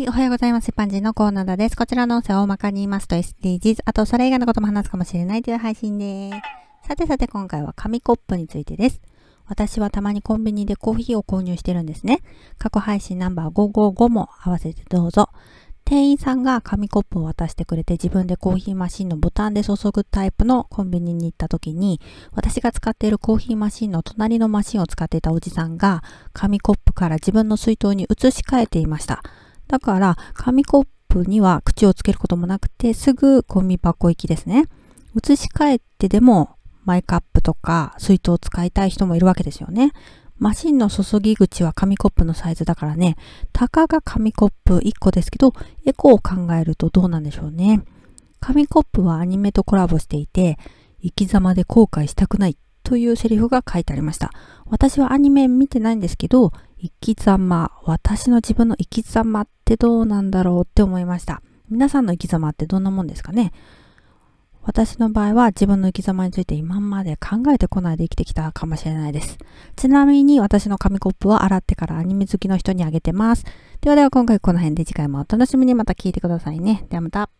はい、おはようございます。一般人のコーナーです。こちらの音声を大まかに言いますと SDGs、あとそれ以外のことも話すかもしれないという配信です。さてさて今回は紙コップについてです。私はたまにコンビニでコーヒーを購入してるんですね。過去配信ナンバー555も合わせてどうぞ。店員さんが紙コップを渡してくれて自分でコーヒーマシンのボタンで注ぐタイプのコンビニに行った時に私が使っているコーヒーマシンの隣のマシンを使っていたおじさんが紙コップから自分の水筒に移し替えていました。だから、紙コップには口をつけることもなくて、すぐゴミ箱行きですね。移し替えてでも、マイカップとか水筒を使いたい人もいるわけですよね。マシンの注ぎ口は紙コップのサイズだからね、たかが紙コップ1個ですけど、エコを考えるとどうなんでしょうね。紙コップはアニメとコラボしていて、生き様で後悔したくないというセリフが書いてありました。私はアニメ見てないんですけど、生き様、私の自分の生き様ってどうなんだろうって思いました。皆さんの生き様ってどんなもんですかね？私の場合は自分の生き様について今まで考えてこないで生きてきたかもしれないです。ちなみに私の紙コップは洗ってからアニメ好きの人にあげてます。ではでは今回この辺で次回もお楽しみにまた聞いてくださいね。ではまた。